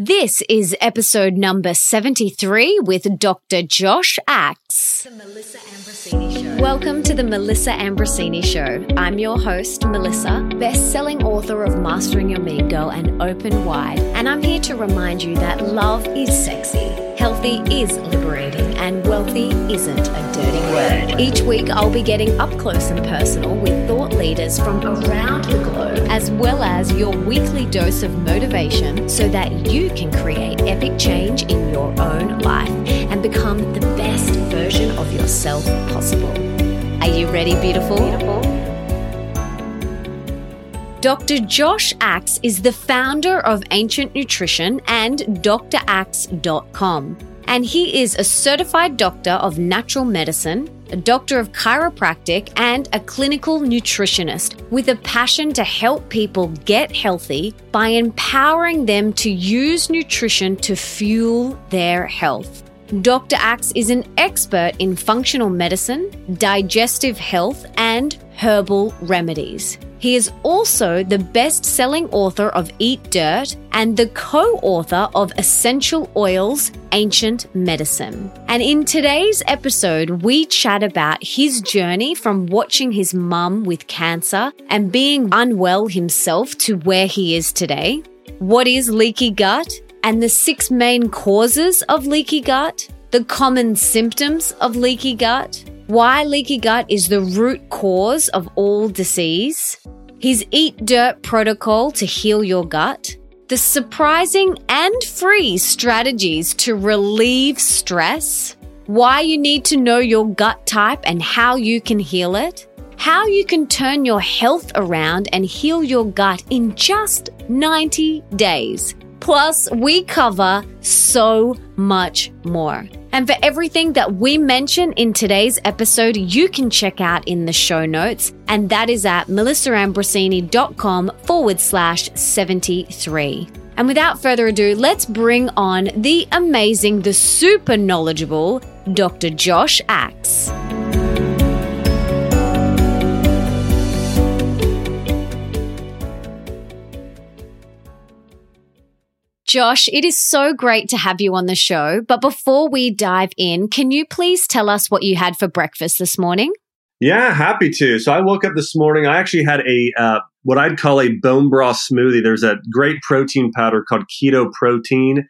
This is episode number 73 with Dr. Josh Axe. The Melissa Ambrosini Show. Welcome to the Melissa Ambrosini Show. I'm your host, Melissa, best selling author of Mastering Your Mean Girl and Open Wide. And I'm here to remind you that love is sexy, healthy is liberating, and wealthy isn't a dirty word. Each week, I'll be getting up close and personal with thought leaders from around the globe, as well as your weekly dose of motivation so that you can create epic change in your own life and become the best version of yourself possible. Are you ready, beautiful? beautiful? Dr. Josh Axe is the founder of Ancient Nutrition and draxe.com. And he is a certified doctor of natural medicine, a doctor of chiropractic, and a clinical nutritionist with a passion to help people get healthy by empowering them to use nutrition to fuel their health. Dr. Axe is an expert in functional medicine, digestive health, and herbal remedies. He is also the best selling author of Eat Dirt and the co author of Essential Oils Ancient Medicine. And in today's episode, we chat about his journey from watching his mum with cancer and being unwell himself to where he is today. What is leaky gut? And the six main causes of leaky gut, the common symptoms of leaky gut, why leaky gut is the root cause of all disease, his Eat Dirt protocol to heal your gut, the surprising and free strategies to relieve stress, why you need to know your gut type and how you can heal it, how you can turn your health around and heal your gut in just 90 days. Plus, we cover so much more. And for everything that we mention in today's episode, you can check out in the show notes, and that is at melissaambrosini.com forward slash 73. And without further ado, let's bring on the amazing, the super knowledgeable Dr. Josh Axe. Josh, it is so great to have you on the show. But before we dive in, can you please tell us what you had for breakfast this morning? Yeah, happy to. So I woke up this morning. I actually had a uh, what I'd call a bone broth smoothie. There's a great protein powder called Keto Protein,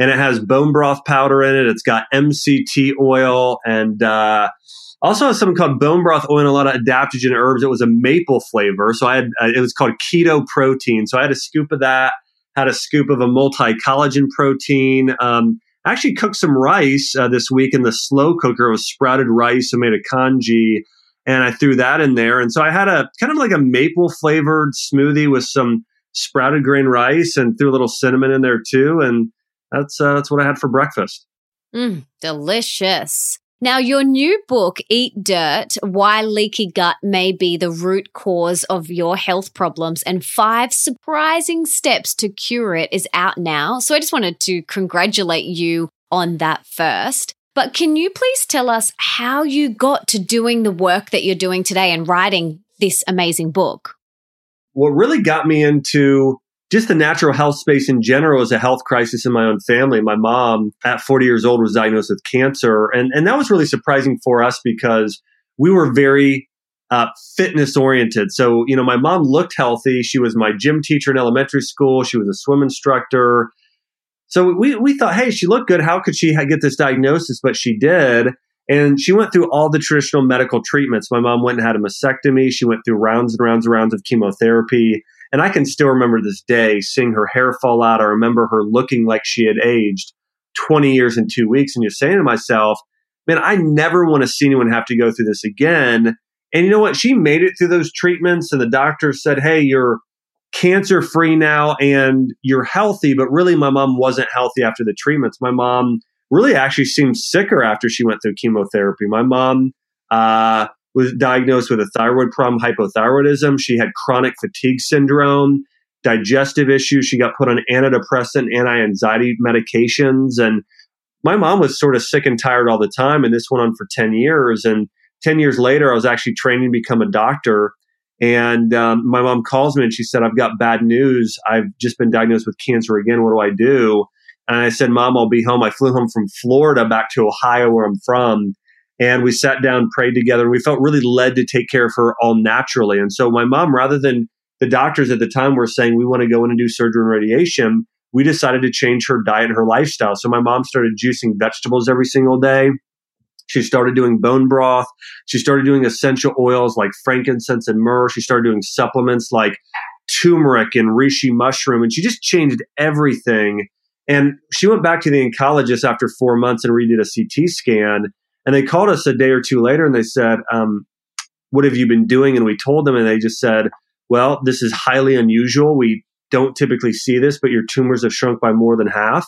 and it has bone broth powder in it. It's got MCT oil and uh, also has something called bone broth oil and a lot of adaptogen herbs. It was a maple flavor, so I had uh, it was called Keto Protein. So I had a scoop of that had a scoop of a multi collagen protein. Um, actually cooked some rice uh, this week in the slow cooker. It was sprouted rice. I made a congee and I threw that in there. And so I had a kind of like a maple flavored smoothie with some sprouted grain rice and threw a little cinnamon in there too. And that's uh, that's what I had for breakfast. Mm, delicious. Now, your new book, Eat Dirt Why Leaky Gut May Be the Root Cause of Your Health Problems and Five Surprising Steps to Cure It, is out now. So I just wanted to congratulate you on that first. But can you please tell us how you got to doing the work that you're doing today and writing this amazing book? What really got me into just the natural health space in general is a health crisis in my own family. My mom, at 40 years old, was diagnosed with cancer. And, and that was really surprising for us because we were very uh, fitness oriented. So, you know, my mom looked healthy. She was my gym teacher in elementary school, she was a swim instructor. So we, we thought, hey, she looked good. How could she get this diagnosis? But she did. And she went through all the traditional medical treatments. My mom went and had a mastectomy. She went through rounds and rounds and rounds of chemotherapy. And I can still remember this day seeing her hair fall out. I remember her looking like she had aged 20 years in two weeks. And you're saying to myself, man, I never want to see anyone have to go through this again. And you know what? She made it through those treatments, and the doctor said, hey, you're cancer free now and you're healthy. But really, my mom wasn't healthy after the treatments. My mom really actually seemed sicker after she went through chemotherapy. My mom, uh, was diagnosed with a thyroid problem, hypothyroidism. She had chronic fatigue syndrome, digestive issues. She got put on antidepressant, anti anxiety medications. And my mom was sort of sick and tired all the time. And this went on for 10 years. And 10 years later, I was actually training to become a doctor. And um, my mom calls me and she said, I've got bad news. I've just been diagnosed with cancer again. What do I do? And I said, Mom, I'll be home. I flew home from Florida back to Ohio, where I'm from. And we sat down, prayed together, and we felt really led to take care of her all naturally. And so my mom, rather than the doctors at the time were saying, we want to go in and do surgery and radiation, we decided to change her diet and her lifestyle. So my mom started juicing vegetables every single day. She started doing bone broth. She started doing essential oils like frankincense and myrrh. She started doing supplements like turmeric and reishi mushroom. And she just changed everything. And she went back to the oncologist after four months and redid a CT scan. And they called us a day or two later and they said, um, What have you been doing? And we told them, and they just said, Well, this is highly unusual. We don't typically see this, but your tumors have shrunk by more than half.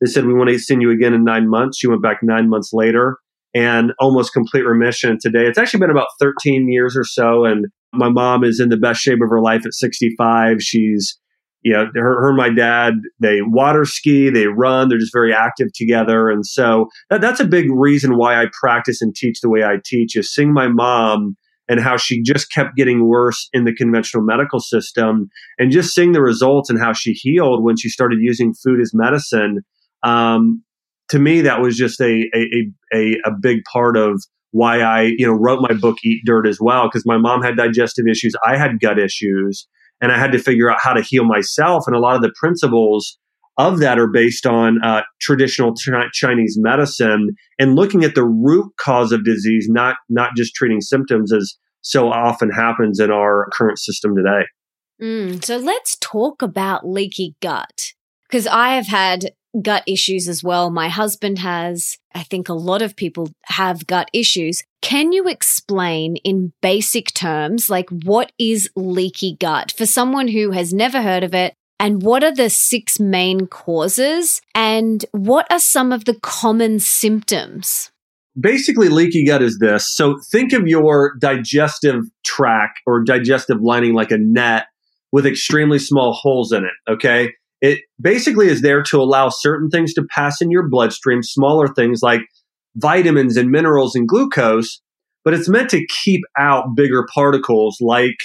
They said, We want to send you again in nine months. She went back nine months later and almost complete remission today. It's actually been about 13 years or so. And my mom is in the best shape of her life at 65. She's, you know, her, her and my dad, they water ski, they run, they're just very active together. And so that, that's a big reason why I practice and teach the way I teach is seeing my mom and how she just kept getting worse in the conventional medical system and just seeing the results and how she healed when she started using food as medicine. Um, to me, that was just a, a, a, a big part of why I, you know, wrote my book Eat Dirt as well, because my mom had digestive issues. I had gut issues and I had to figure out how to heal myself. And a lot of the principles of that are based on uh, traditional Chinese medicine and looking at the root cause of disease, not, not just treating symptoms as so often happens in our current system today. Mm, so let's talk about leaky gut because I have had gut issues as well. My husband has. I think a lot of people have gut issues. Can you explain in basic terms, like what is leaky gut for someone who has never heard of it? And what are the six main causes? And what are some of the common symptoms? Basically, leaky gut is this. So think of your digestive tract or digestive lining like a net with extremely small holes in it. Okay. It basically is there to allow certain things to pass in your bloodstream, smaller things like vitamins and minerals and glucose, but it's meant to keep out bigger particles like,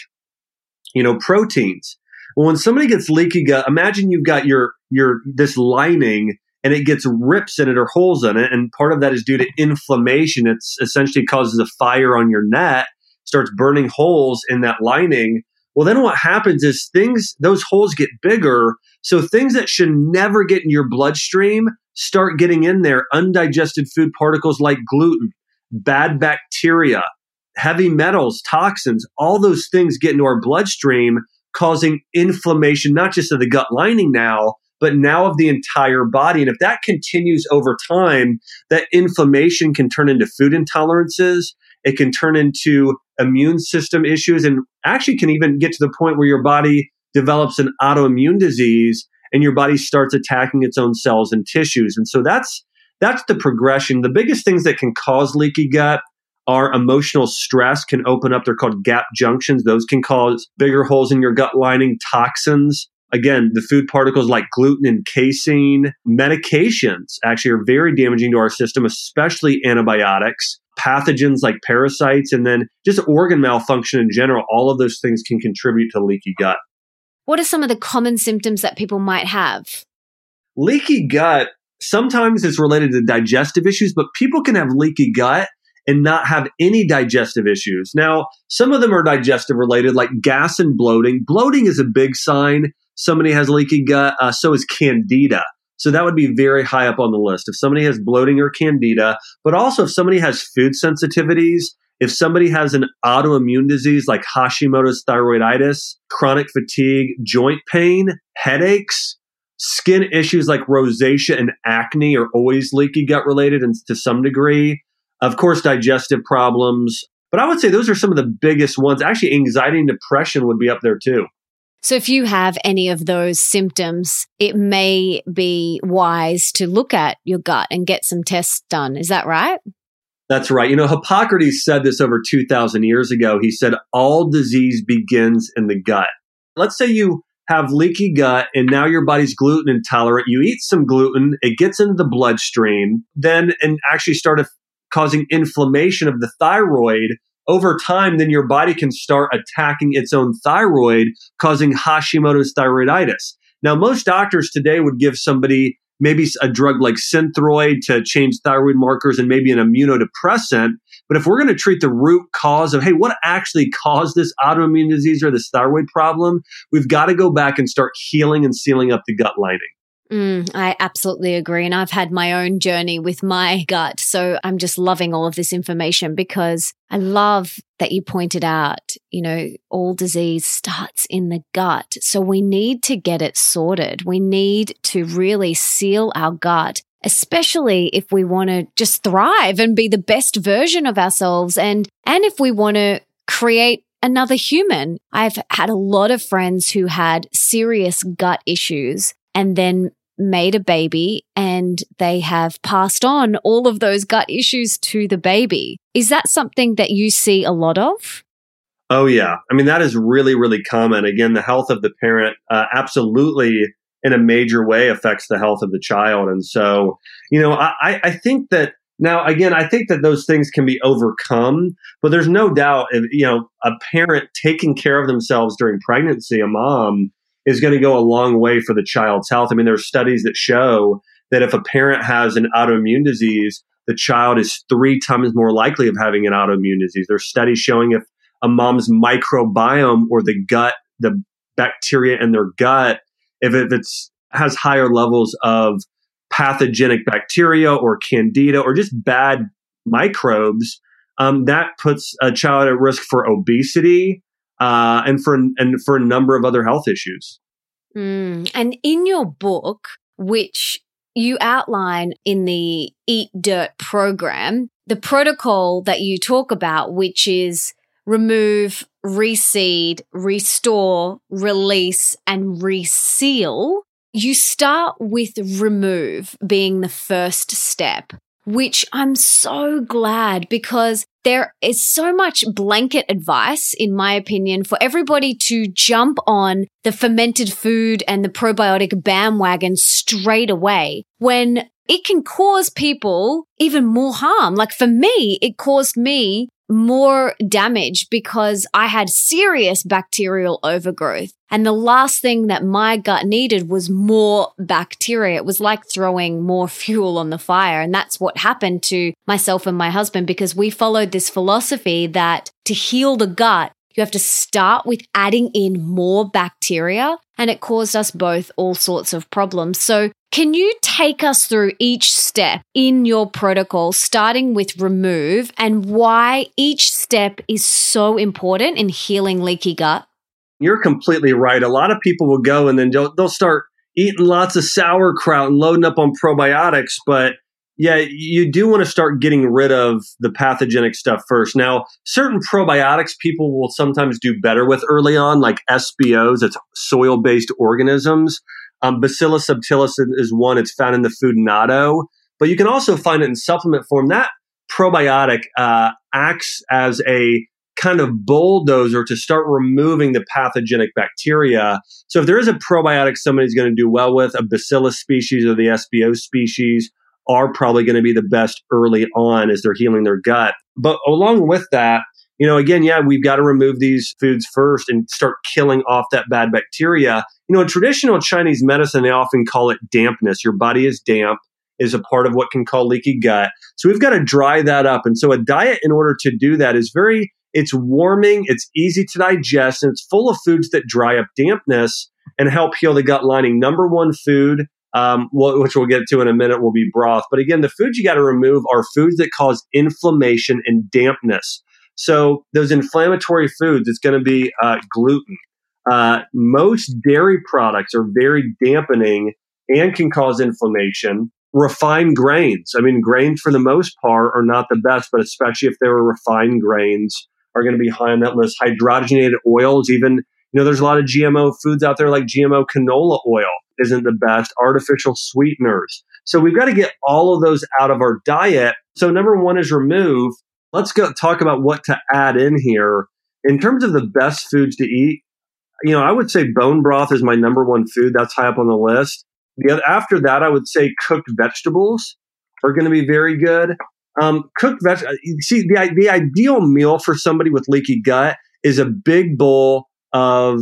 you know, proteins. Well, when somebody gets leaky gut, imagine you've got your, your, this lining and it gets rips in it or holes in it. And part of that is due to inflammation. It's essentially causes a fire on your net, starts burning holes in that lining. Well, then what happens is things, those holes get bigger. So things that should never get in your bloodstream start getting in there. Undigested food particles like gluten, bad bacteria, heavy metals, toxins, all those things get into our bloodstream, causing inflammation, not just of the gut lining now, but now of the entire body. And if that continues over time, that inflammation can turn into food intolerances. It can turn into immune system issues and actually can even get to the point where your body develops an autoimmune disease and your body starts attacking its own cells and tissues. And so that's that's the progression. The biggest things that can cause leaky gut are emotional stress can open up they're called gap junctions. Those can cause bigger holes in your gut lining, toxins, again, the food particles like gluten and casein, medications actually are very damaging to our system, especially antibiotics pathogens like parasites, and then just organ malfunction in general. All of those things can contribute to leaky gut. What are some of the common symptoms that people might have? Leaky gut sometimes it's related to digestive issues, but people can have leaky gut and not have any digestive issues. Now, some of them are digestive related, like gas and bloating. Bloating is a big sign somebody has leaky gut. Uh, so is candida. So that would be very high up on the list. If somebody has bloating or candida, but also if somebody has food sensitivities, if somebody has an autoimmune disease like Hashimoto's thyroiditis, chronic fatigue, joint pain, headaches, skin issues like rosacea and acne are always leaky gut related and to some degree. Of course, digestive problems. But I would say those are some of the biggest ones. Actually, anxiety and depression would be up there too. So, if you have any of those symptoms, it may be wise to look at your gut and get some tests done. Is that right? That's right. You know, Hippocrates said this over 2,000 years ago. He said, All disease begins in the gut. Let's say you have leaky gut and now your body's gluten intolerant. You eat some gluten, it gets into the bloodstream, then and actually started causing inflammation of the thyroid over time, then your body can start attacking its own thyroid, causing Hashimoto's thyroiditis. Now, most doctors today would give somebody maybe a drug like Synthroid to change thyroid markers and maybe an immunodepressant. But if we're going to treat the root cause of, hey, what actually caused this autoimmune disease or this thyroid problem, we've got to go back and start healing and sealing up the gut lining. Mm, I absolutely agree. And I've had my own journey with my gut. So I'm just loving all of this information because I love that you pointed out, you know, all disease starts in the gut. So we need to get it sorted. We need to really seal our gut especially if we want to just thrive and be the best version of ourselves and and if we want to create another human. I've had a lot of friends who had serious gut issues and then made a baby and they have passed on all of those gut issues to the baby. Is that something that you see a lot of? Oh, yeah. I mean, that is really, really common. Again, the health of the parent uh, absolutely in a major way affects the health of the child. And so, you know, I, I think that now, again, I think that those things can be overcome, but there's no doubt, if, you know, a parent taking care of themselves during pregnancy, a mom, is going to go a long way for the child's health. I mean, there are studies that show that if a parent has an autoimmune disease, the child is three times more likely of having an autoimmune disease. There's studies showing if a mom's microbiome or the gut, the bacteria in their gut, if, it, it's has higher levels of pathogenic bacteria or candida or just bad microbes, um, that puts a child at risk for obesity, uh, and for and for a number of other health issues. Mm. And in your book, which you outline in the Eat Dirt program, the protocol that you talk about, which is remove, reseed, restore, release, and reseal. You start with remove being the first step which I'm so glad because there is so much blanket advice, in my opinion, for everybody to jump on the fermented food and the probiotic bandwagon straight away when it can cause people even more harm. Like for me, it caused me more damage because I had serious bacterial overgrowth. And the last thing that my gut needed was more bacteria. It was like throwing more fuel on the fire. And that's what happened to myself and my husband because we followed this philosophy that to heal the gut, you have to start with adding in more bacteria. And it caused us both all sorts of problems. So can you take us through each step in your protocol, starting with remove and why each step is so important in healing leaky gut? You're completely right. A lot of people will go and then they'll, they'll start eating lots of sauerkraut and loading up on probiotics, but yeah, you do want to start getting rid of the pathogenic stuff first. Now, certain probiotics people will sometimes do better with early on, like SBOs, it's soil based organisms. Um, Bacillus subtilis is one. It's found in the food natto, but you can also find it in supplement form. That probiotic uh, acts as a kind of bulldozer to start removing the pathogenic bacteria. So if there is a probiotic somebody's going to do well with, a Bacillus species or the SBO species are probably going to be the best early on as they're healing their gut. But along with that, you know, again, yeah, we've got to remove these foods first and start killing off that bad bacteria. You know, in traditional Chinese medicine, they often call it dampness. Your body is damp, is a part of what can call leaky gut. So we've got to dry that up. And so a diet, in order to do that, is very, it's warming, it's easy to digest, and it's full of foods that dry up dampness and help heal the gut lining. Number one food um, which we'll get to in a minute, will be broth. But again, the foods you got to remove are foods that cause inflammation and dampness. So those inflammatory foods, it's going to be uh, gluten. Uh, most dairy products are very dampening and can cause inflammation. Refined grains. I mean, grains for the most part are not the best, but especially if they were refined grains, are going to be high on that list. Hydrogenated oils, even you know, there's a lot of GMO foods out there like GMO canola oil isn't the best. Artificial sweeteners. So we've got to get all of those out of our diet. So number one is remove let's go talk about what to add in here. In terms of the best foods to eat, you know, I would say bone broth is my number one food. That's high up on the list. The, after that, I would say cooked vegetables are going to be very good. Um, cooked vegetables. See, the, the ideal meal for somebody with leaky gut is a big bowl of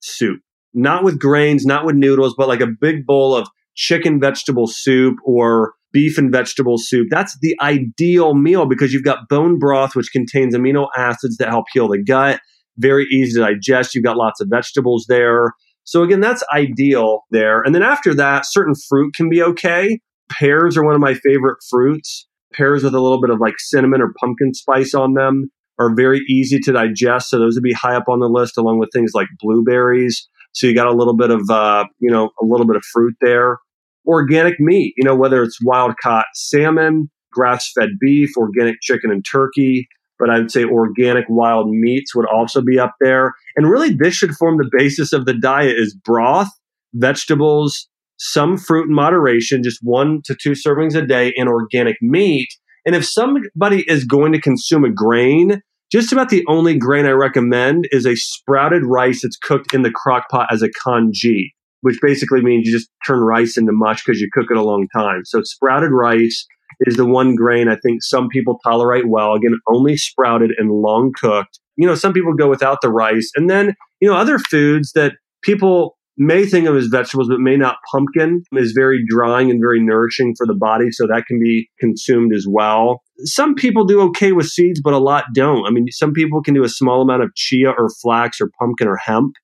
soup, not with grains, not with noodles, but like a big bowl of chicken vegetable soup or beef and vegetable soup. That's the ideal meal because you've got bone broth, which contains amino acids that help heal the gut. Very easy to digest. You've got lots of vegetables there. So again, that's ideal there. And then after that, certain fruit can be okay. Pears are one of my favorite fruits. Pears with a little bit of like cinnamon or pumpkin spice on them are very easy to digest. So those would be high up on the list along with things like blueberries. So you got a little bit of, uh, you know, a little bit of fruit there. Organic meat, you know, whether it's wild caught salmon, grass fed beef, organic chicken and turkey, but I would say organic wild meats would also be up there. And really, this should form the basis of the diet is broth, vegetables, some fruit in moderation, just one to two servings a day, and organic meat. And if somebody is going to consume a grain, just about the only grain I recommend is a sprouted rice that's cooked in the crock pot as a congee, which basically means you just turn rice into mush because you cook it a long time. So sprouted rice is the one grain I think some people tolerate well. Again, only sprouted and long cooked. You know, some people go without the rice. And then, you know, other foods that people may think of as vegetables, but may not. Pumpkin is very drying and very nourishing for the body. So that can be consumed as well. Some people do okay with seeds, but a lot don't. I mean, some people can do a small amount of chia or flax or pumpkin or hemp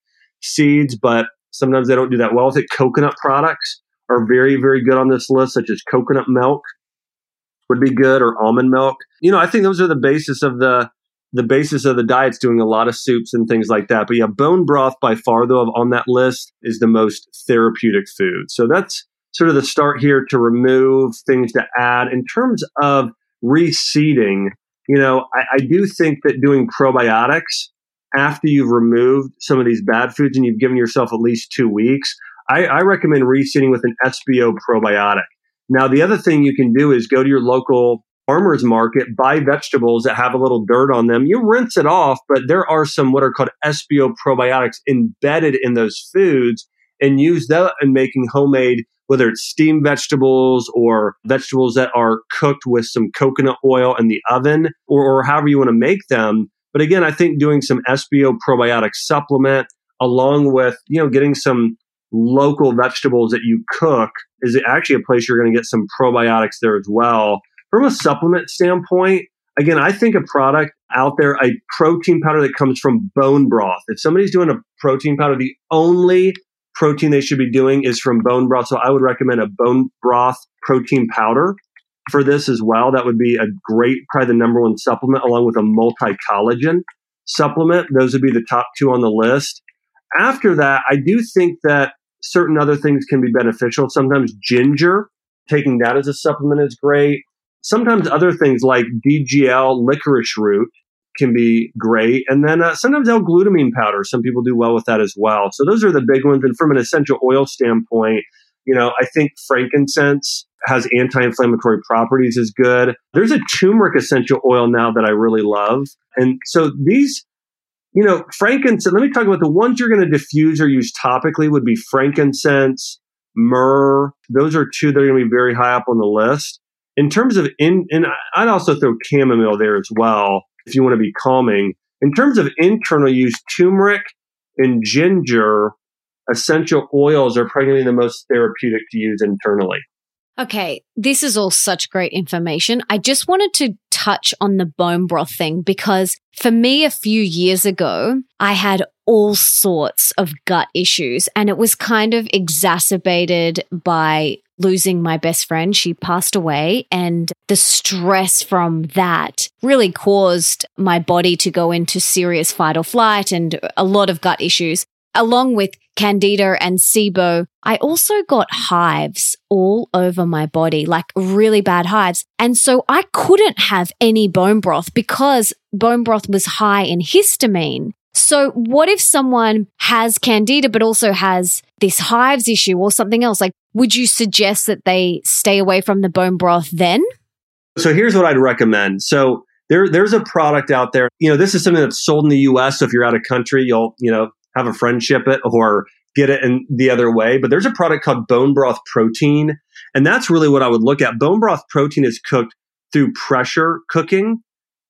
seeds, but sometimes they don't do that well with it. Coconut products are very, very good on this list, such as coconut milk would be good or almond milk. You know, I think those are the basis of the the basis of the diet's doing a lot of soups and things like that. But yeah, bone broth by far though on that list is the most therapeutic food. So that's sort of the start here to remove things to add. In terms of reseeding, you know, I, I do think that doing probiotics after you've removed some of these bad foods and you've given yourself at least two weeks, I, I recommend reseeding with an SBO probiotic. Now, the other thing you can do is go to your local farmer's market, buy vegetables that have a little dirt on them. You rinse it off, but there are some what are called SBO probiotics embedded in those foods and use that in making homemade, whether it's steamed vegetables or vegetables that are cooked with some coconut oil in the oven or, or however you want to make them. But again, I think doing some SBO probiotic supplement along with, you know, getting some local vegetables that you cook is actually a place you're going to get some probiotics there as well from a supplement standpoint, again, I think a product out there, a protein powder that comes from bone broth. If somebody's doing a protein powder, the only protein they should be doing is from bone broth. So I would recommend a bone broth protein powder for this as well. That would be a great, probably the number one supplement, along with a multi collagen supplement. Those would be the top two on the list. After that, I do think that certain other things can be beneficial. Sometimes ginger, taking that as a supplement is great. Sometimes other things like DGL licorice root can be great. And then uh, sometimes L-glutamine powder. Some people do well with that as well. So those are the big ones. And from an essential oil standpoint, you know, I think frankincense has anti-inflammatory properties is good. There's a turmeric essential oil now that I really love. And so these, you know, frankincense, let me talk about the ones you're going to diffuse or use topically would be frankincense, myrrh. Those are two that are going to be very high up on the list in terms of in, and I'd also throw chamomile there as well if you want to be calming. In terms of internal use, turmeric and ginger essential oils are probably the most therapeutic to use internally. Okay, this is all such great information. I just wanted to touch on the bone broth thing because for me, a few years ago, I had all sorts of gut issues and it was kind of exacerbated by losing my best friend. She passed away and the stress from that really caused my body to go into serious fight or flight and a lot of gut issues. Along with candida and SIBO, I also got hives all over my body, like really bad hives. And so I couldn't have any bone broth because bone broth was high in histamine. So what if someone has candida, but also has this hives issue or something else? Like, would you suggest that they stay away from the bone broth then? So here's what I'd recommend. So there, there's a product out there. You know, this is something that's sold in the U.S. So if you're out of country, you'll, you know, have a friendship it or get it in the other way. But there's a product called bone broth protein. And that's really what I would look at. Bone broth protein is cooked through pressure cooking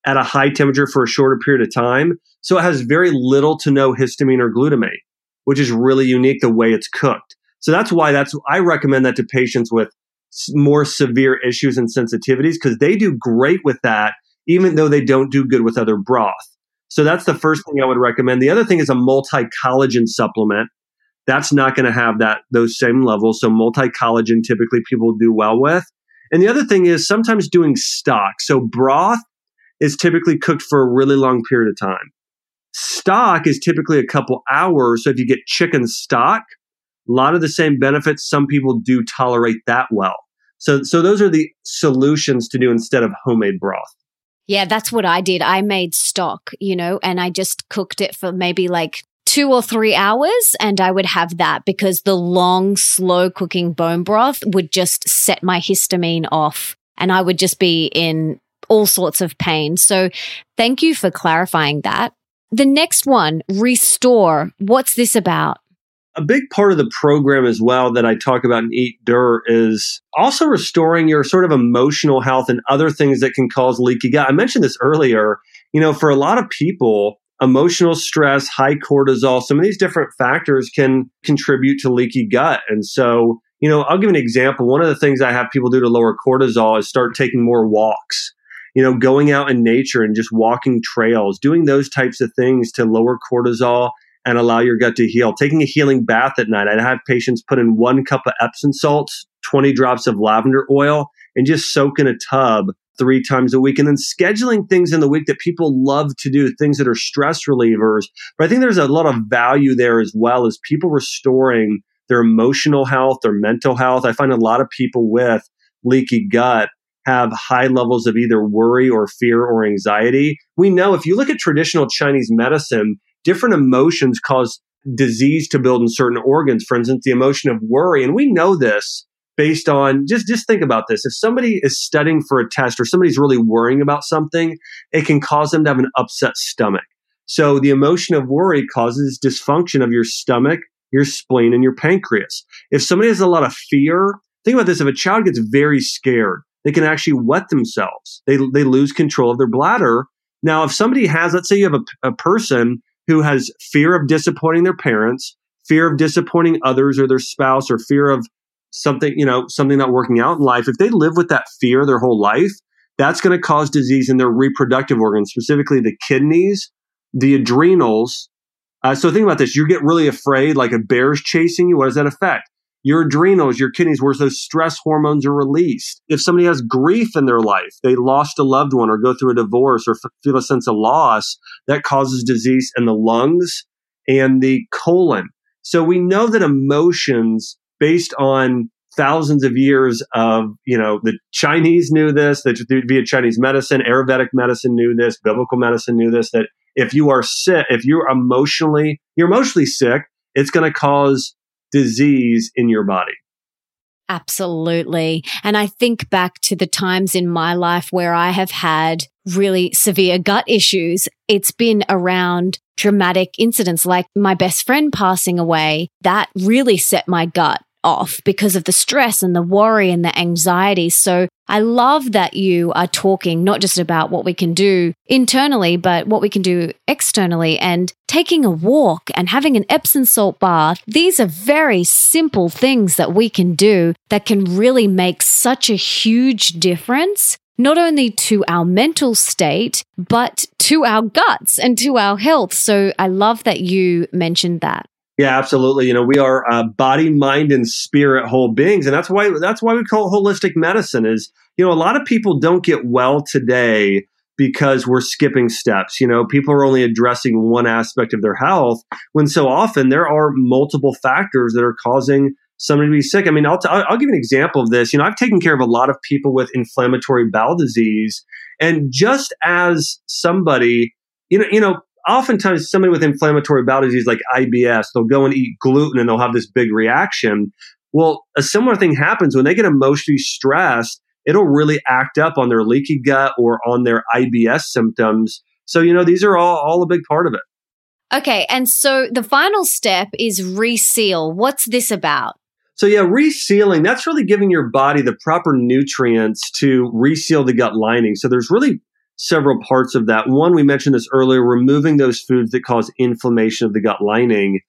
at a high temperature for a shorter period of time. So it has very little to no histamine or glutamate, which is really unique the way it's cooked. So that's why that's I recommend that to patients with more severe issues and sensitivities because they do great with that even though they don't do good with other broth. So that's the first thing I would recommend. The other thing is a multi-collagen supplement. That's not going to have that those same levels. So multi-collagen typically people do well with. And the other thing is sometimes doing stock. So broth is typically cooked for a really long period of time. Stock is typically a couple hours. So if you get chicken stock, a lot of the same benefits. Some people do tolerate that well. So, so those are the solutions to do instead of homemade broth. Yeah, that's what I did. I made stock, you know, and I just cooked it for maybe like two or three hours and I would have that because the long, slow cooking bone broth would just set my histamine off and I would just be in all sorts of pain. So thank you for clarifying that. The next one, restore. What's this about? A big part of the program as well that I talk about in Eat Dirt is also restoring your sort of emotional health and other things that can cause leaky gut. I mentioned this earlier. You know, for a lot of people, emotional stress, high cortisol, some of these different factors can contribute to leaky gut. And so, you know, I'll give an example. One of the things I have people do to lower cortisol is start taking more walks. You know, going out in nature and just walking trails, doing those types of things to lower cortisol and allow your gut to heal. Taking a healing bath at night. I'd have patients put in one cup of Epsom salts, 20 drops of lavender oil, and just soak in a tub three times a week. And then scheduling things in the week that people love to do, things that are stress relievers. But I think there's a lot of value there as well as people restoring their emotional health, their mental health. I find a lot of people with leaky gut have high levels of either worry or fear or anxiety. We know if you look at traditional Chinese medicine, different emotions cause disease to build in certain organs. For instance, the emotion of worry. And we know this based on just, just think about this. If somebody is studying for a test or somebody's really worrying about something, it can cause them to have an upset stomach. So the emotion of worry causes dysfunction of your stomach, your spleen, and your pancreas. If somebody has a lot of fear, think about this. If a child gets very scared, they can actually wet themselves. They, they lose control of their bladder. Now, if somebody has, let's say you have a, a person who has fear of disappointing their parents, fear of disappointing others or their spouse, or fear of something, you know, something not working out in life, if they live with that fear their whole life, that's going to cause disease in their reproductive organs, specifically the kidneys, the adrenals. Uh, so think about this. You get really afraid, like a bear's chasing you. What does that affect? Your adrenals, your kidneys, where those stress hormones are released. If somebody has grief in their life, they lost a loved one or go through a divorce or feel a sense of loss, that causes disease in the lungs and the colon. So we know that emotions based on thousands of years of, you know, the Chinese knew this, that via Chinese medicine, Ayurvedic medicine knew this, biblical medicine knew this, that if you are sick, if you're emotionally, you're emotionally sick, it's going to cause disease in your body. Absolutely. And I think back to the times in my life where I have had really severe gut issues. It's been around dramatic incidents like my best friend passing away. That really set my gut off because of the stress and the worry and the anxiety. So I love that you are talking not just about what we can do internally, but what we can do externally and taking a walk and having an Epsom salt bath. These are very simple things that we can do that can really make such a huge difference. Not only to our mental state, but to our guts and to our health. So I love that you mentioned that. Yeah, absolutely. You know, we are uh, body, mind, and spirit whole beings, and that's why that's why we call it holistic medicine. Is you know, a lot of people don't get well today because we're skipping steps. You know, people are only addressing one aspect of their health when so often there are multiple factors that are causing somebody to be sick. I mean, I'll, t- I'll give an example of this. You know, I've taken care of a lot of people with inflammatory bowel disease, and just as somebody, you know, you know, oftentimes somebody with inflammatory bowel disease like IBS, they'll go and eat gluten and they'll have this big reaction. Well, a similar thing happens when they get emotionally stressed. It'll really act up on their leaky gut or on their IBS symptoms. So, you know, these are all, all a big part of it. Okay. And so the final step is reseal. What's this about? So yeah, resealing, that's really giving your body the proper nutrients to reseal the gut lining. So there's really several parts of that. One, we mentioned this earlier, removing those foods that cause inflammation of the gut lining.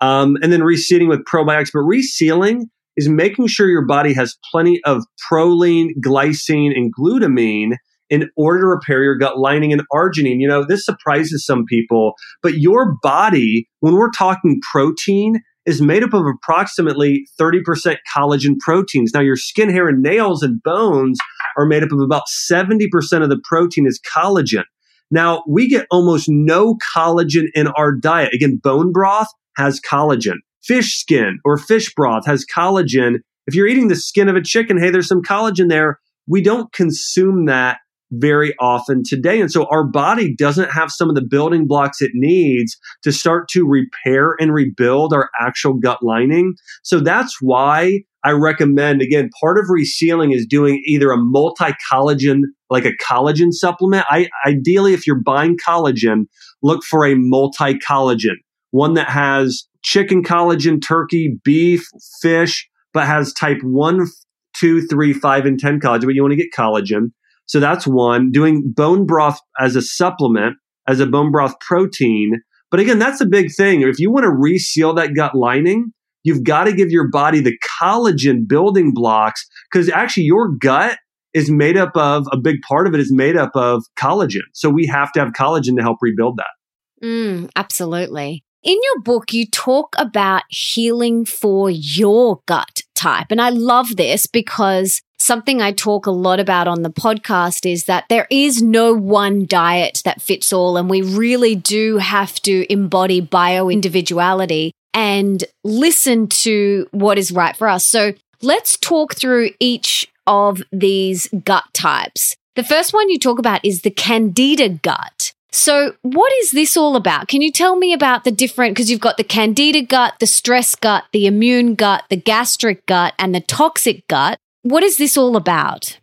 Um, and then resealing with probiotics. But resealing is making sure your body has plenty of proline, glycine, and glutamine in order to repair your gut lining and arginine. You know, this surprises some people, but your body, when we're talking protein, is made up of approximately 30% collagen proteins. Now, your skin, hair, and nails and bones are made up of about 70% of the protein is collagen. Now, we get almost no collagen in our diet. Again, bone broth has collagen. Fish skin or fish broth has collagen. If you're eating the skin of a chicken, hey, there's some collagen there. We don't consume that very often today. And so our body doesn't have some of the building blocks it needs to start to repair and rebuild our actual gut lining. So that's why I recommend, again, part of resealing is doing either a multi collagen, like a collagen supplement. I ideally, if you're buying collagen, look for a multi collagen, one that has chicken collagen, turkey, beef, fish, but has type one, two, three, five, and 10 collagen, but you want to get collagen. So that's one. Doing bone broth as a supplement, as a bone broth protein. But again, that's a big thing. If you want to reseal that gut lining, you've got to give your body the collagen building blocks because actually your gut is made up of a big part of it is made up of collagen. So we have to have collagen to help rebuild that. Mm, absolutely. In your book, you talk about healing for your gut type. And I love this because something I talk a lot about on the podcast is that there is no one diet that fits all. And we really do have to embody bio individuality and listen to what is right for us. So let's talk through each of these gut types. The first one you talk about is the candida gut. So, what is this all about? Can you tell me about the different? Because you've got the candida gut, the stress gut, the immune gut, the gastric gut, and the toxic gut. What is this all about?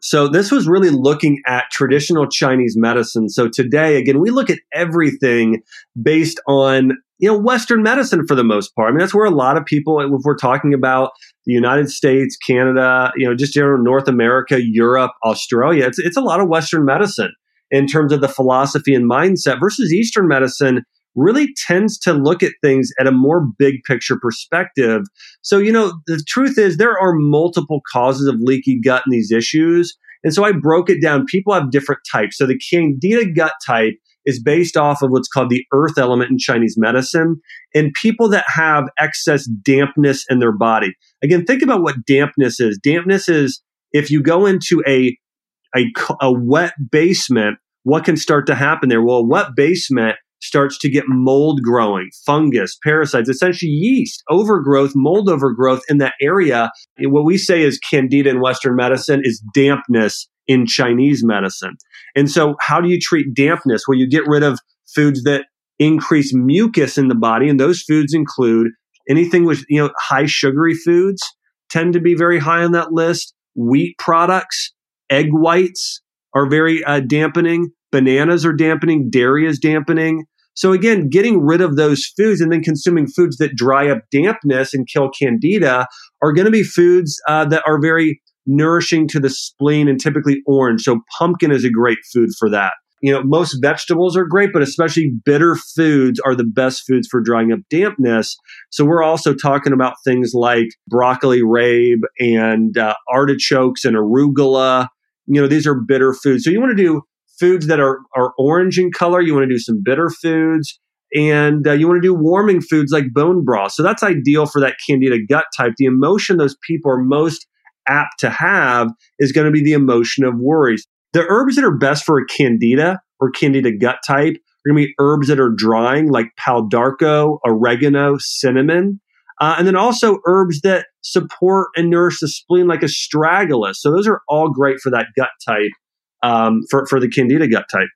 So, this was really looking at traditional Chinese medicine. So, today, again, we look at everything based on you know Western medicine for the most part. I mean, that's where a lot of people, if we're talking about the United States, Canada, you know, just general North America, Europe, Australia, it's it's a lot of Western medicine in terms of the philosophy and mindset versus Eastern medicine really tends to look at things at a more big picture perspective. So, you know, the truth is there are multiple causes of leaky gut in these issues. And so I broke it down. People have different types. So the candida gut type is based off of what's called the earth element in Chinese medicine and people that have excess dampness in their body. Again, think about what dampness is. Dampness is if you go into a a, a wet basement what can start to happen there? Well, a wet basement starts to get mold growing, fungus, parasites, essentially yeast, overgrowth, mold overgrowth in that area. What we say is candida in Western medicine is dampness in Chinese medicine. And so, how do you treat dampness? Well, you get rid of foods that increase mucus in the body, and those foods include anything with you know high sugary foods tend to be very high on that list. Wheat products, egg whites, are very uh, dampening. Bananas are dampening. Dairy is dampening. So again, getting rid of those foods and then consuming foods that dry up dampness and kill candida are going to be foods uh, that are very nourishing to the spleen and typically orange. So pumpkin is a great food for that. You know, most vegetables are great, but especially bitter foods are the best foods for drying up dampness. So we're also talking about things like broccoli rabe and uh, artichokes and arugula you know, these are bitter foods. So you want to do foods that are, are orange in color. You want to do some bitter foods and uh, you want to do warming foods like bone broth. So that's ideal for that candida gut type. The emotion those people are most apt to have is going to be the emotion of worries. The herbs that are best for a candida or candida gut type are going to be herbs that are drying like pau d'arco, oregano, cinnamon. Uh, and then also herbs that support and nourish the spleen like astragalus. So those are all great for that gut type, um, for, for the candida gut type.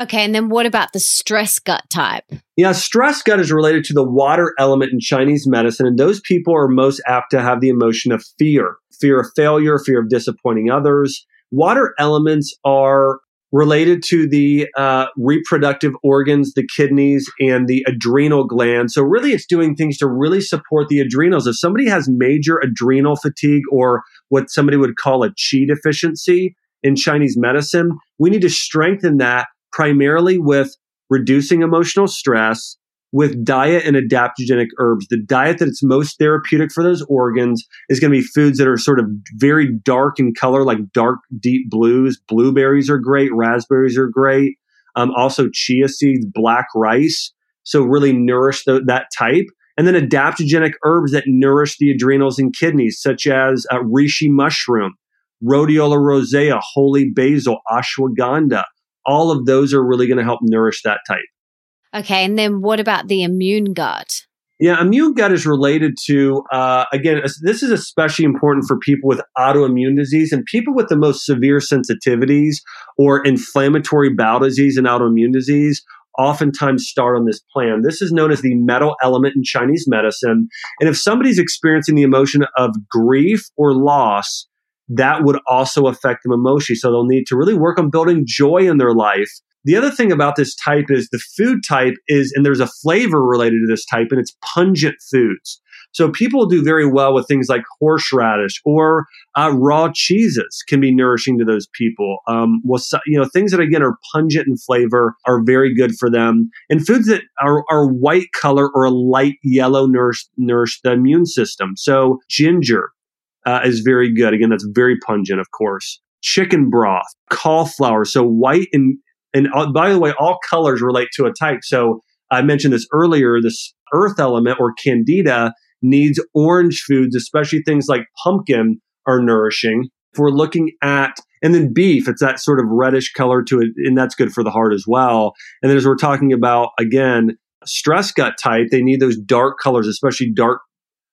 Okay, and then what about the stress gut type? Yeah, stress gut is related to the water element in Chinese medicine, and those people are most apt to have the emotion of fear fear of failure, fear of disappointing others. Water elements are related to the uh, reproductive organs, the kidneys, and the adrenal gland. So, really, it's doing things to really support the adrenals. If somebody has major adrenal fatigue or what somebody would call a qi deficiency in Chinese medicine, we need to strengthen that primarily with reducing emotional stress, with diet and adaptogenic herbs. The diet that it's most therapeutic for those organs is going to be foods that are sort of very dark in color, like dark, deep blues. Blueberries are great. Raspberries are great. Um, also, chia seeds, black rice. So, really nourish the, that type. And then adaptogenic herbs that nourish the adrenals and kidneys, such as uh, reishi mushroom, rhodiola rosea, holy basil, ashwagandha. All of those are really going to help nourish that type. Okay. And then what about the immune gut? Yeah, immune gut is related to, uh, again, this is especially important for people with autoimmune disease and people with the most severe sensitivities or inflammatory bowel disease and autoimmune disease oftentimes start on this plan. This is known as the metal element in Chinese medicine. And if somebody's experiencing the emotion of grief or loss, that would also affect them emotionally. So they'll need to really work on building joy in their life the other thing about this type is the food type is, and there's a flavor related to this type, and it's pungent foods. So people do very well with things like horseradish or uh, raw cheeses can be nourishing to those people. Um, well, you know, things that again are pungent in flavor are very good for them. And foods that are, are white color or a light yellow nourish, nourish the immune system. So ginger uh, is very good. Again, that's very pungent, of course. Chicken broth, cauliflower. So white and and uh, by the way, all colors relate to a type. So I mentioned this earlier. This earth element or candida needs orange foods, especially things like pumpkin are nourishing. If we're looking at, and then beef, it's that sort of reddish color to it, and that's good for the heart as well. And then as we're talking about, again, stress gut type, they need those dark colors, especially dark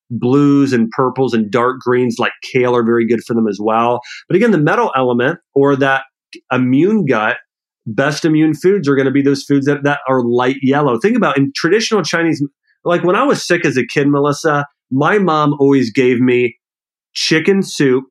blues and purples and dark greens like kale are very good for them as well. But again, the metal element or that immune gut best immune foods are going to be those foods that, that are light yellow. Think about in traditional Chinese, like when I was sick as a kid, Melissa, my mom always gave me chicken soup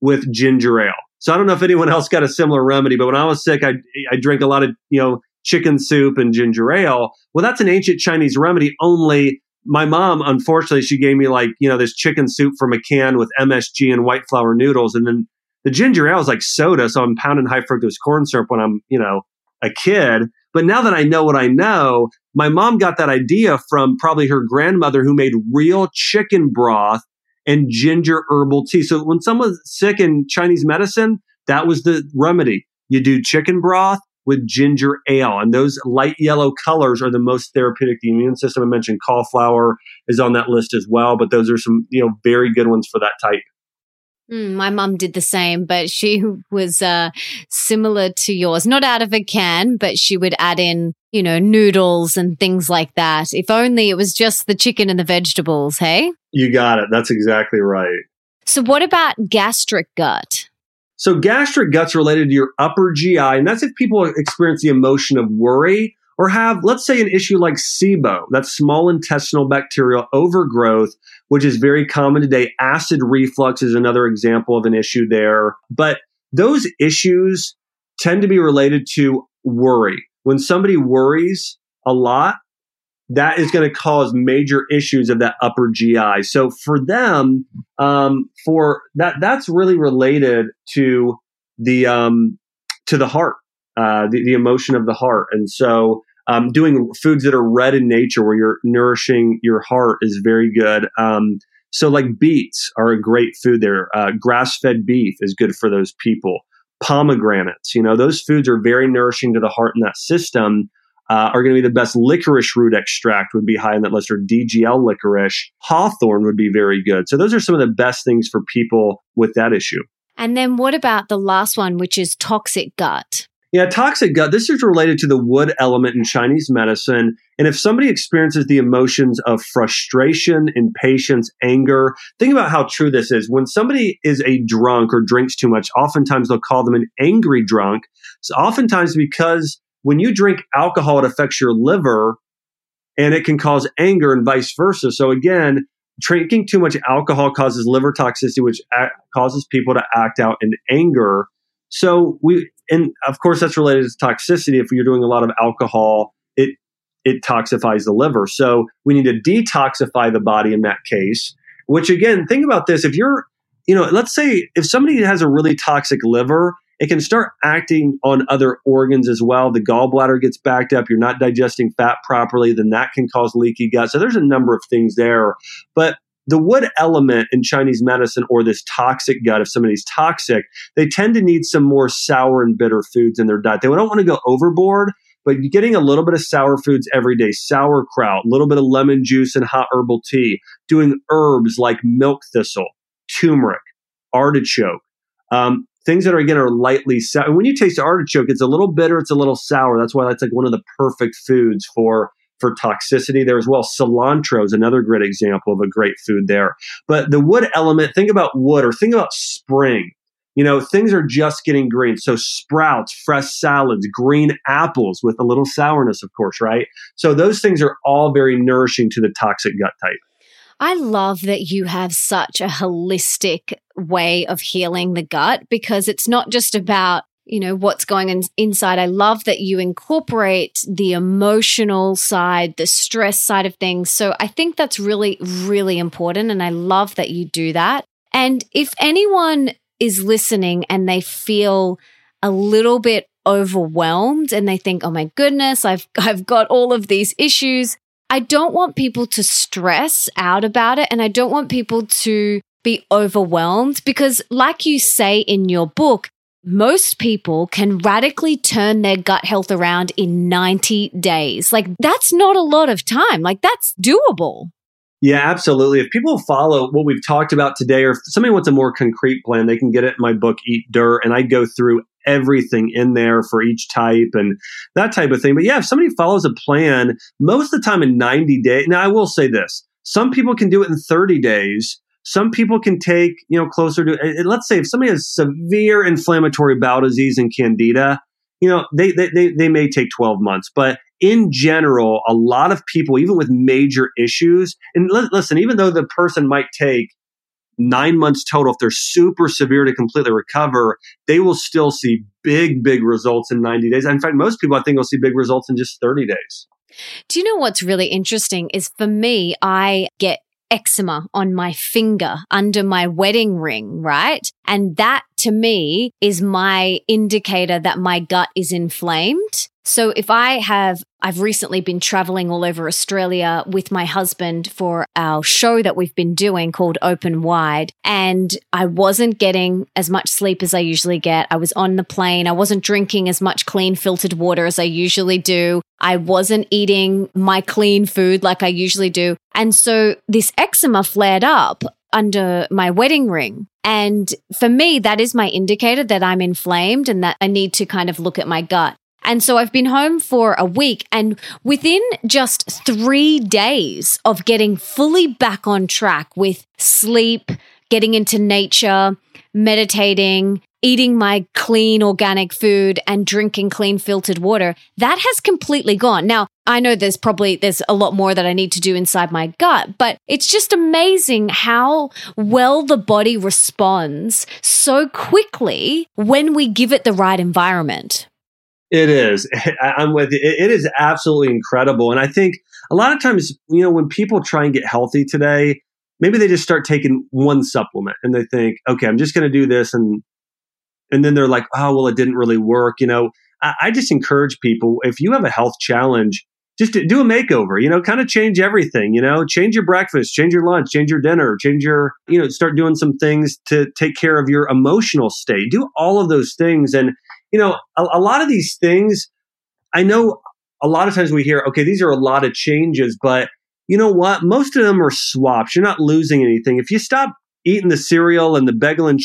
with ginger ale. So I don't know if anyone else got a similar remedy, but when I was sick, I I drink a lot of you know chicken soup and ginger ale. Well, that's an ancient Chinese remedy. Only my mom, unfortunately, she gave me like you know this chicken soup from a can with MSG and white flour noodles, and then the ginger ale is like soda, so I'm pounding high fructose corn syrup when I'm, you know, a kid. But now that I know what I know, my mom got that idea from probably her grandmother who made real chicken broth and ginger herbal tea. So when someone's sick in Chinese medicine, that was the remedy. You do chicken broth with ginger ale, and those light yellow colors are the most therapeutic. The immune system I mentioned cauliflower is on that list as well, but those are some you know very good ones for that type. Mm, my mum did the same, but she was uh, similar to yours. Not out of a can, but she would add in, you know, noodles and things like that. If only it was just the chicken and the vegetables, hey? You got it. That's exactly right. So, what about gastric gut? So, gastric gut's related to your upper GI, and that's if people experience the emotion of worry or have, let's say, an issue like SIBO, that's small intestinal bacterial overgrowth, which is very common today. Acid reflux is another example of an issue there. But those issues tend to be related to worry. When somebody worries a lot, that is going to cause major issues of that upper GI. So for them, um, for that, that's really related to the um, to the heart, uh, the, the emotion of the heart. And so um, doing foods that are red in nature, where you're nourishing your heart, is very good. Um, so, like beets are a great food there. Uh, Grass fed beef is good for those people. Pomegranates, you know, those foods are very nourishing to the heart and that system. Uh, are going to be the best licorice root extract would be high in that list or DGL licorice. Hawthorn would be very good. So those are some of the best things for people with that issue. And then what about the last one, which is toxic gut? Yeah, toxic gut. This is related to the wood element in Chinese medicine. And if somebody experiences the emotions of frustration, impatience, anger, think about how true this is. When somebody is a drunk or drinks too much, oftentimes they'll call them an angry drunk. So oftentimes because when you drink alcohol, it affects your liver and it can cause anger and vice versa. So again, drinking too much alcohol causes liver toxicity, which causes people to act out in anger So we, and of course, that's related to toxicity. If you're doing a lot of alcohol, it it toxifies the liver. So we need to detoxify the body in that case. Which again, think about this: if you're, you know, let's say if somebody has a really toxic liver, it can start acting on other organs as well. The gallbladder gets backed up. You're not digesting fat properly, then that can cause leaky gut. So there's a number of things there. But the wood element in Chinese medicine or this toxic gut, if somebody's toxic, they tend to need some more sour and bitter foods in their diet. They don't want to go overboard, but getting a little bit of sour foods every day, sauerkraut, a little bit of lemon juice and hot herbal tea, doing herbs like milk thistle, turmeric, artichoke, um, things that are again are lightly sour. When you taste artichoke, it's a little bitter, it's a little sour. That's why that's like one of the perfect foods for for toxicity there as well. Cilantro is another great example of a great food there. But the wood element, think about wood or think about spring. You know, things are just getting green. So sprouts, fresh salads, green apples with a little sourness, of course, right? So those things are all very nourishing to the toxic gut type. I love that you have such a holistic way of healing the gut because it's not just about you know, what's going on inside. I love that you incorporate the emotional side, the stress side of things. So I think that's really, really important. And I love that you do that. And if anyone is listening and they feel a little bit overwhelmed and they think, oh my goodness, I've, I've got all of these issues. I don't want people to stress out about it. And I don't want people to be overwhelmed because, like you say in your book, most people can radically turn their gut health around in 90 days. Like, that's not a lot of time. Like, that's doable. Yeah, absolutely. If people follow what we've talked about today, or if somebody wants a more concrete plan, they can get it in my book, Eat Dirt, and I go through everything in there for each type and that type of thing. But yeah, if somebody follows a plan, most of the time in 90 days, now I will say this some people can do it in 30 days some people can take, you know, closer to, eh, let's say if somebody has severe inflammatory bowel disease and candida, you know, they, they, they, they may take 12 months. But in general, a lot of people, even with major issues, and listen, even though the person might take nine months total, if they're super severe to completely recover, they will still see big, big results in 90 days. In fact, most people I think will see big results in just 30 days. Do you know what's really interesting is for me, I get eczema on my finger under my wedding ring, right? And that to me is my indicator that my gut is inflamed. So if I have, I've recently been traveling all over Australia with my husband for our show that we've been doing called Open Wide. And I wasn't getting as much sleep as I usually get. I was on the plane. I wasn't drinking as much clean filtered water as I usually do. I wasn't eating my clean food like I usually do. And so this eczema flared up under my wedding ring. And for me, that is my indicator that I'm inflamed and that I need to kind of look at my gut. And so I've been home for a week and within just three days of getting fully back on track with sleep, getting into nature, meditating, eating my clean organic food and drinking clean filtered water, that has completely gone. Now, I know there's probably there's a lot more that I need to do inside my gut, but it's just amazing how well the body responds so quickly when we give it the right environment. It is. I'm with you. It is absolutely incredible. And I think a lot of times, you know, when people try and get healthy today, maybe they just start taking one supplement and they think, okay, I'm just going to do this. And, and then they're like, oh, well, it didn't really work. You know, I, I just encourage people, if you have a health challenge, just do a makeover, you know, kind of change everything, you know, change your breakfast, change your lunch, change your dinner, change your, you know, start doing some things to take care of your emotional state. Do all of those things. And, you know, a, a lot of these things, I know a lot of times we hear, okay, these are a lot of changes, but you know what? Most of them are swaps. You're not losing anything. If you stop eating the cereal and the bagel and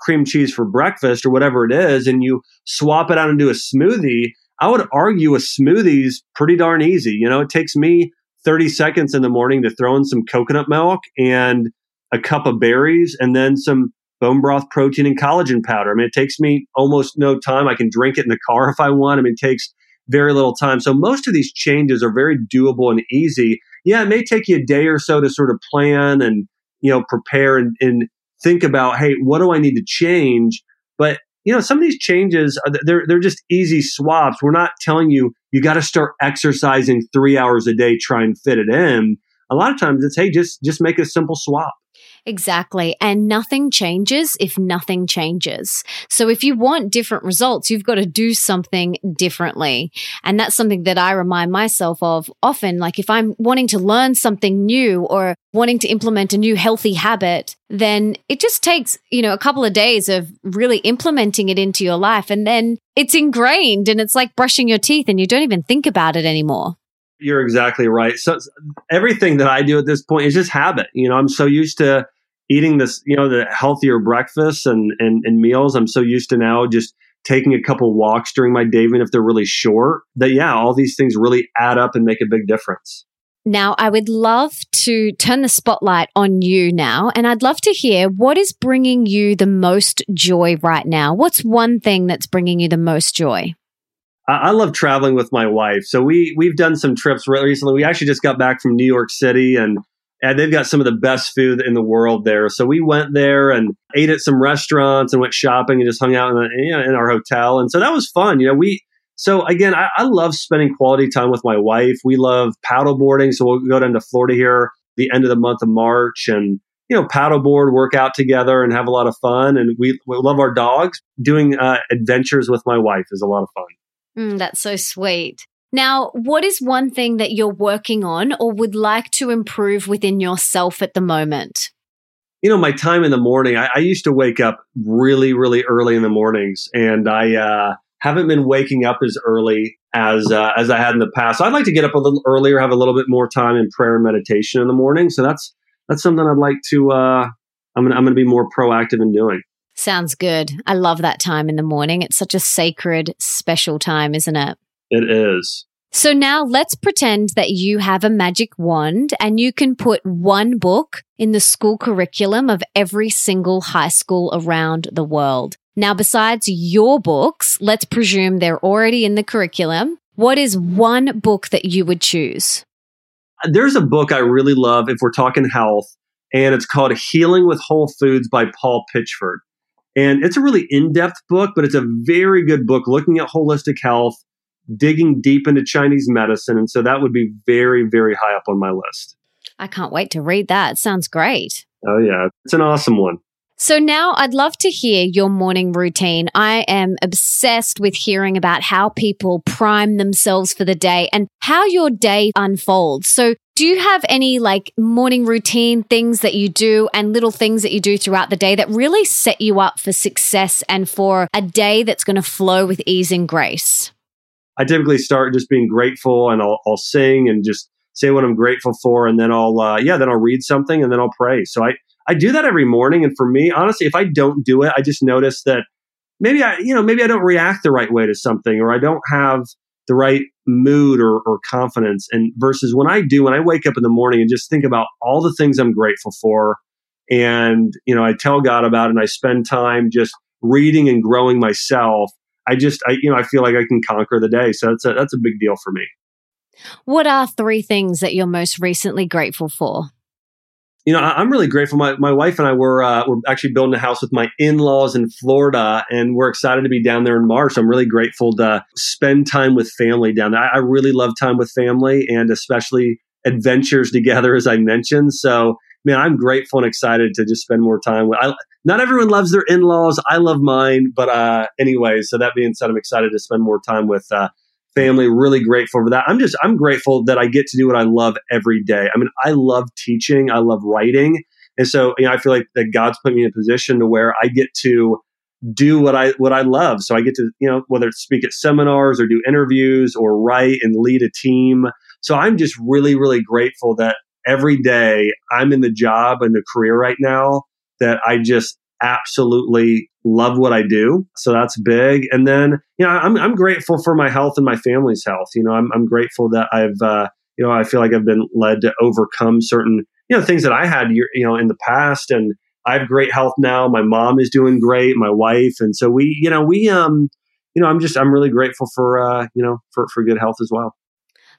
cream cheese for breakfast or whatever it is, and you swap it out into a smoothie, I would argue a smoothie's pretty darn easy. You know, it takes me 30 seconds in the morning to throw in some coconut milk and a cup of berries and then some bone broth protein and collagen powder. I mean, it takes me almost no time. I can drink it in the car if I want. I mean, it takes very little time. So most of these changes are very doable and easy. Yeah, it may take you a day or so to sort of plan and, you know, prepare and, and think about, hey, what do I need to change? But you know, some of these changes, they're, they're just easy swaps. We're not telling you, you got to start exercising three hours a day, try and fit it in. A lot of times it's, hey, just, just make a simple swap. Exactly. And nothing changes if nothing changes. So if you want different results, you've got to do something differently. And that's something that I remind myself of often. Like if I'm wanting to learn something new or wanting to implement a new healthy habit, then it just takes, you know, a couple of days of really implementing it into your life. And then it's ingrained and it's like brushing your teeth and you don't even think about it anymore. You're exactly right. So everything that I do at this point is just habit. You know, I'm so used to eating this, you know, the healthier breakfasts and, and, and meals. I'm so used to now just taking a couple walks during my day, even if they're really short, that yeah, all these things really add up and make a big difference. Now, I would love to turn the spotlight on you now, and I'd love to hear what is bringing you the most joy right now. What's one thing that's bringing you the most joy? I, love traveling with my wife. So we we've done some trips recently. We actually just got back from New York City, and and they've got some of the best food in the world there. So we went there and ate at some restaurants and went shopping and just hung out in, you know, in our hotel. And so that was fun. You know, we, so again, I, I, love spending quality time with my wife. We love paddleboarding. So we'll go down to Florida here the end of the month of March and, you know, paddleboard, work out together and have a lot of fun. And we, we love our dogs. Doing uh, adventures with my wife is a lot of fun. Mm, that's so sweet. Now, what is one thing that you're working on or would like to improve within yourself at the moment? You know, my time in the morning, I, I used to wake up really, really early in the mornings, and I uh, haven't been waking up as early as uh, as I had in the past. So I'd like to get up a little earlier, have a little bit more time in prayer and meditation in the morning. So that's that's something I'd like to. Uh, I'm gonna I'm gonna be more proactive in doing. Sounds good. I love that time in the morning. It's such a sacred, special time, isn't it? It is. So now let's pretend that you have a magic wand and you can put one book in the school curriculum of every single high school around the world. Now, besides your books, let's presume they're already in the curriculum. What is one book that you would choose? There's a book I really love if we're talking health, and it's called Healing with Whole Foods by Paul Pitchford. And it's a really in depth book, but it's a very good book looking at holistic health digging deep into Chinese medicine. And so that would be very, very high up on my list. I can't wait to read that. It sounds great. Oh, yeah. It's an awesome one. So now I'd love to hear your morning routine. I am obsessed with hearing about how people prime themselves for the day and how your day unfolds. So do you have any like morning routine things that you do and little things that you do throughout the day that really set you up for success and for a day that's going to flow with ease and grace? I typically start just being grateful and I'll, I'll sing and just say what I'm grateful for. And then I'll, uh, yeah, then I'll read something and then I'll pray. So I, I do that every morning. And for me, honestly, if I don't do it, I just notice that maybe I, you know, maybe I don't react the right way to something or I don't have the right mood or, or confidence. And versus when I do, when I wake up in the morning and just think about all the things I'm grateful for and, you know, I tell God about it and I spend time just reading and growing myself I just, I, you know, I feel like I can conquer the day. So that's a, that's a big deal for me. What are three things that you're most recently grateful for? You know, I'm really grateful. My, my wife and I were uh, we're actually building a house with my in laws in Florida, and we're excited to be down there in March. I'm really grateful to spend time with family down there. I, I really love time with family, and especially adventures together, as I mentioned. So, man, I'm grateful and excited to just spend more time with. I, not everyone loves their in-laws. I love mine, but uh, anyway. So that being said, I'm excited to spend more time with uh, family. Really grateful for that. I'm just I'm grateful that I get to do what I love every day. I mean, I love teaching. I love writing, and so you know, I feel like that God's put me in a position to where I get to do what I what I love. So I get to you know whether it's speak at seminars or do interviews or write and lead a team. So I'm just really really grateful that every day I'm in the job and the career right now that I just absolutely love what I do. So that's big. And then, you know, I'm, I'm grateful for my health and my family's health. You know, I'm, I'm grateful that I've, uh, you know, I feel like I've been led to overcome certain, you know, things that I had, you know, in the past. And I have great health now. My mom is doing great, my wife. And so we, you know, we, um, you know, I'm just, I'm really grateful for, uh, you know, for, for good health as well.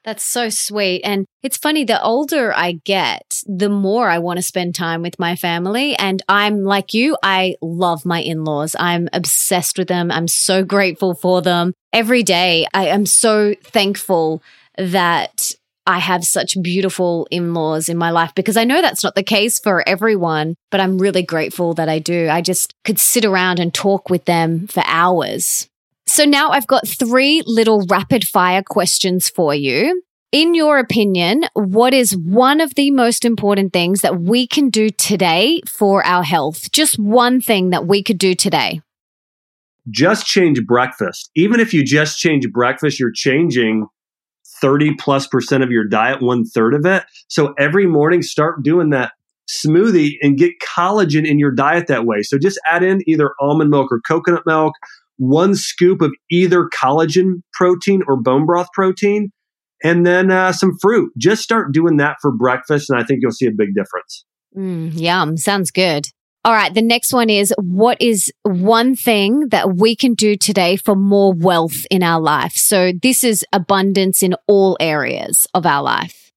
That's so sweet. And it's funny, the older I get, the more I want to spend time with my family. And I'm like you, I love my in laws. I'm obsessed with them. I'm so grateful for them. Every day, I am so thankful that I have such beautiful in laws in my life because I know that's not the case for everyone, but I'm really grateful that I do. I just could sit around and talk with them for hours. So now I've got three little rapid fire questions for you. In your opinion, what is one of the most important things that we can do today for our health? Just one thing that we could do today. Just change breakfast. Even if you just change breakfast, you're changing 30 plus percent of your diet, one third of it. So every morning, start doing that smoothie and get collagen in your diet that way. So just add in either almond milk or coconut milk one scoop of either collagen protein or bone broth protein, and then uh, some fruit. Just start doing that for breakfast, and I think you'll see a big difference. Mm, yum. Sounds good. All right. The next one is what is one thing that we can do today for more wealth in our life? So, this is abundance in all areas of our life.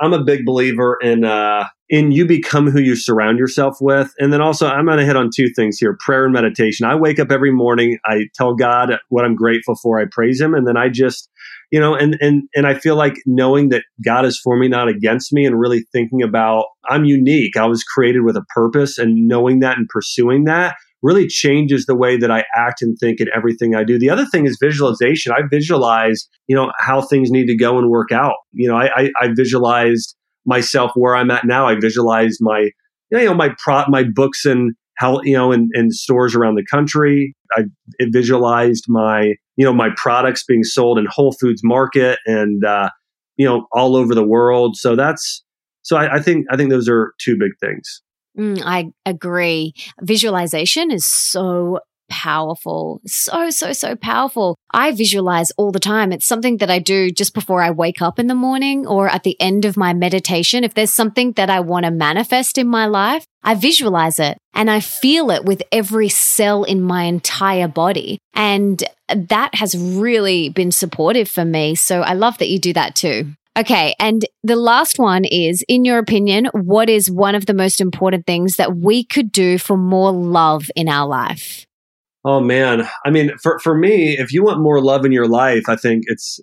I'm a big believer in uh, in you become who you surround yourself with. And then also, I'm going to hit on two things here prayer and meditation. I wake up every morning, I tell God what I'm grateful for, I praise Him, and then I just, you know, and, and, and I feel like knowing that God is for me, not against me, and really thinking about I'm unique. I was created with a purpose, and knowing that and pursuing that really changes the way that I act and think in everything I do. The other thing is visualization. I visualize, you know, how things need to go and work out. You know, I, I, I visualized myself where I'm at now. I visualize my, you know, my pro, my books and how, you know, in, in stores around the country. I visualized my, you know, my products being sold in Whole Foods Market and, uh, you know, all over the world. So that's, so I, I think, I think those are two big things. Mm, I agree. Visualization is so powerful. So, so, so powerful. I visualize all the time. It's something that I do just before I wake up in the morning or at the end of my meditation. If there's something that I want to manifest in my life, I visualize it and I feel it with every cell in my entire body. And that has really been supportive for me. So I love that you do that too. Okay. And the last one is, in your opinion, what is one of the most important things that we could do for more love in our life? Oh man, I mean, for for me, if you want more love in your life, I think it's.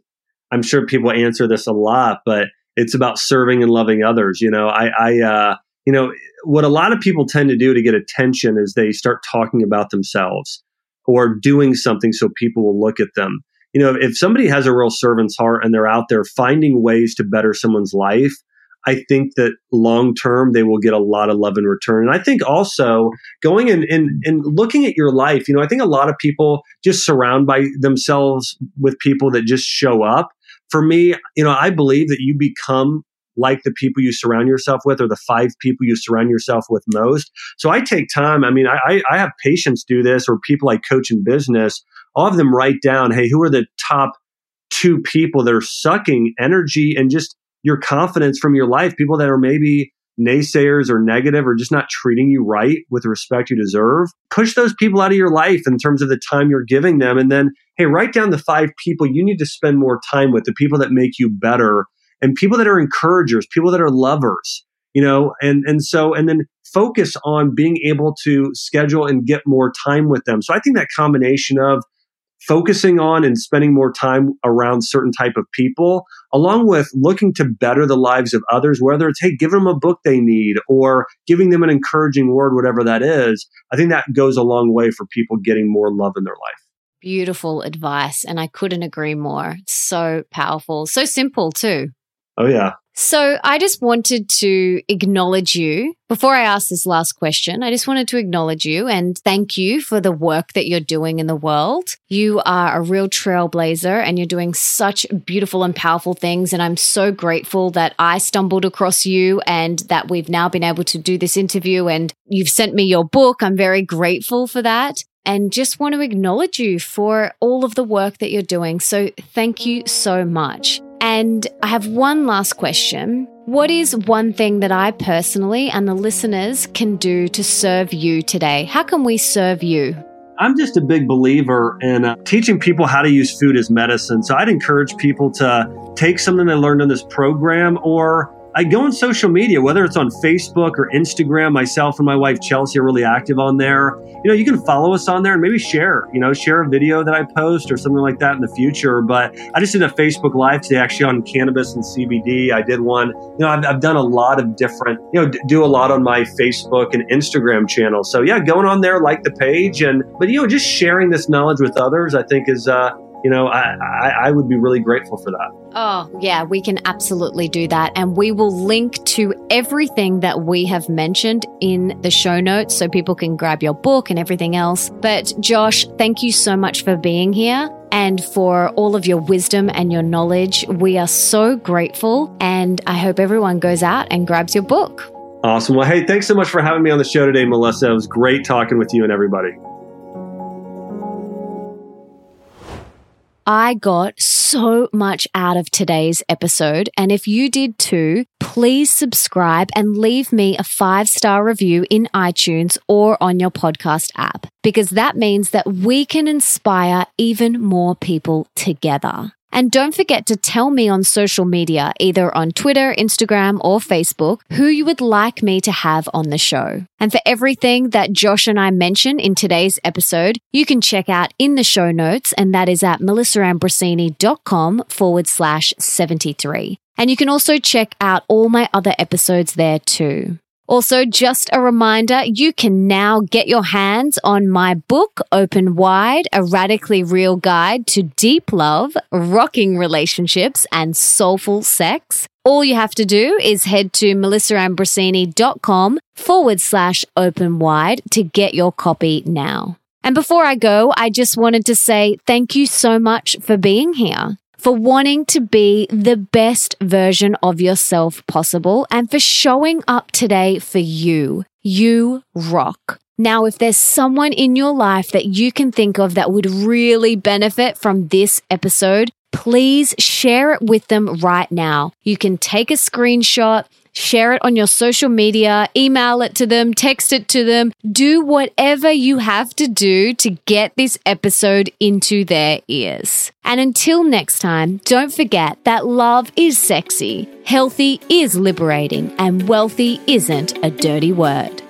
I'm sure people answer this a lot, but it's about serving and loving others. You know, I, I, uh, you know, what a lot of people tend to do to get attention is they start talking about themselves or doing something so people will look at them. You know, if somebody has a real servant's heart and they're out there finding ways to better someone's life, I think that long term they will get a lot of love in return. And I think also going and, and, and looking at your life, you know, I think a lot of people just surround by themselves with people that just show up. For me, you know, I believe that you become like the people you surround yourself with or the five people you surround yourself with most. So I take time. I mean, I, I have patients do this or people I coach in business. All of them write down, hey, who are the top two people that are sucking energy and just your confidence from your life, people that are maybe naysayers or negative or just not treating you right with the respect you deserve, push those people out of your life in terms of the time you're giving them. And then, hey, write down the five people you need to spend more time with, the people that make you better and people that are encouragers, people that are lovers, you know, and, and so, and then focus on being able to schedule and get more time with them. So I think that combination of focusing on and spending more time around certain type of people along with looking to better the lives of others whether it's hey give them a book they need or giving them an encouraging word whatever that is i think that goes a long way for people getting more love in their life. Beautiful advice and i couldn't agree more. So powerful. So simple too. Oh yeah so I just wanted to acknowledge you. Before I ask this last question, I just wanted to acknowledge you and thank you for the work that you're doing in the world. You are a real trailblazer and you're doing such beautiful and powerful things. And I'm so grateful that I stumbled across you and that we've now been able to do this interview and you've sent me your book. I'm very grateful for that and just want to acknowledge you for all of the work that you're doing. So thank you so much. And I have one last question. What is one thing that I personally and the listeners can do to serve you today? How can we serve you? I'm just a big believer in uh, teaching people how to use food as medicine. So I'd encourage people to take something they learned in this program or I go on social media, whether it's on Facebook or Instagram. Myself and my wife Chelsea are really active on there. You know, you can follow us on there and maybe share, you know, share a video that I post or something like that in the future. But I just did a Facebook Live today actually on cannabis and CBD. I did one, you know, I've, I've done a lot of different, you know, d- do a lot on my Facebook and Instagram channel. So yeah, going on there, like the page and, but, you know, just sharing this knowledge with others, I think is, uh, you know, I, I, I, would be really grateful for that. Oh, yeah, we can absolutely do that. And we will link to everything that we have mentioned in the show notes so people can grab your book and everything else. But Josh, thank you so much for being here and for all of your wisdom and your knowledge. We are so grateful. And I hope everyone goes out and grabs your book. Awesome. Well, hey, thanks so much for having me on the show today, Melissa. It was great talking with you and everybody. I got so much out of today's episode. And if you did too, please subscribe and leave me a five star review in iTunes or on your podcast app, because that means that we can inspire even more people together. And don't forget to tell me on social media, either on Twitter, Instagram, or Facebook, who you would like me to have on the show. And for everything that Josh and I mention in today's episode, you can check out in the show notes, and that is at melissaambrosini.com forward slash 73. And you can also check out all my other episodes there too. Also, just a reminder, you can now get your hands on my book, Open Wide, a radically real guide to deep love, rocking relationships, and soulful sex. All you have to do is head to melissaambrosini.com forward slash open wide to get your copy now. And before I go, I just wanted to say thank you so much for being here for wanting to be the best version of yourself possible and for showing up today for you. You rock. Now, if there's someone in your life that you can think of that would really benefit from this episode, please share it with them right now. You can take a screenshot share it on your social media, email it to them, text it to them, do whatever you have to do to get this episode into their ears. And until next time, don't forget that love is sexy, healthy is liberating, and wealthy isn't a dirty word.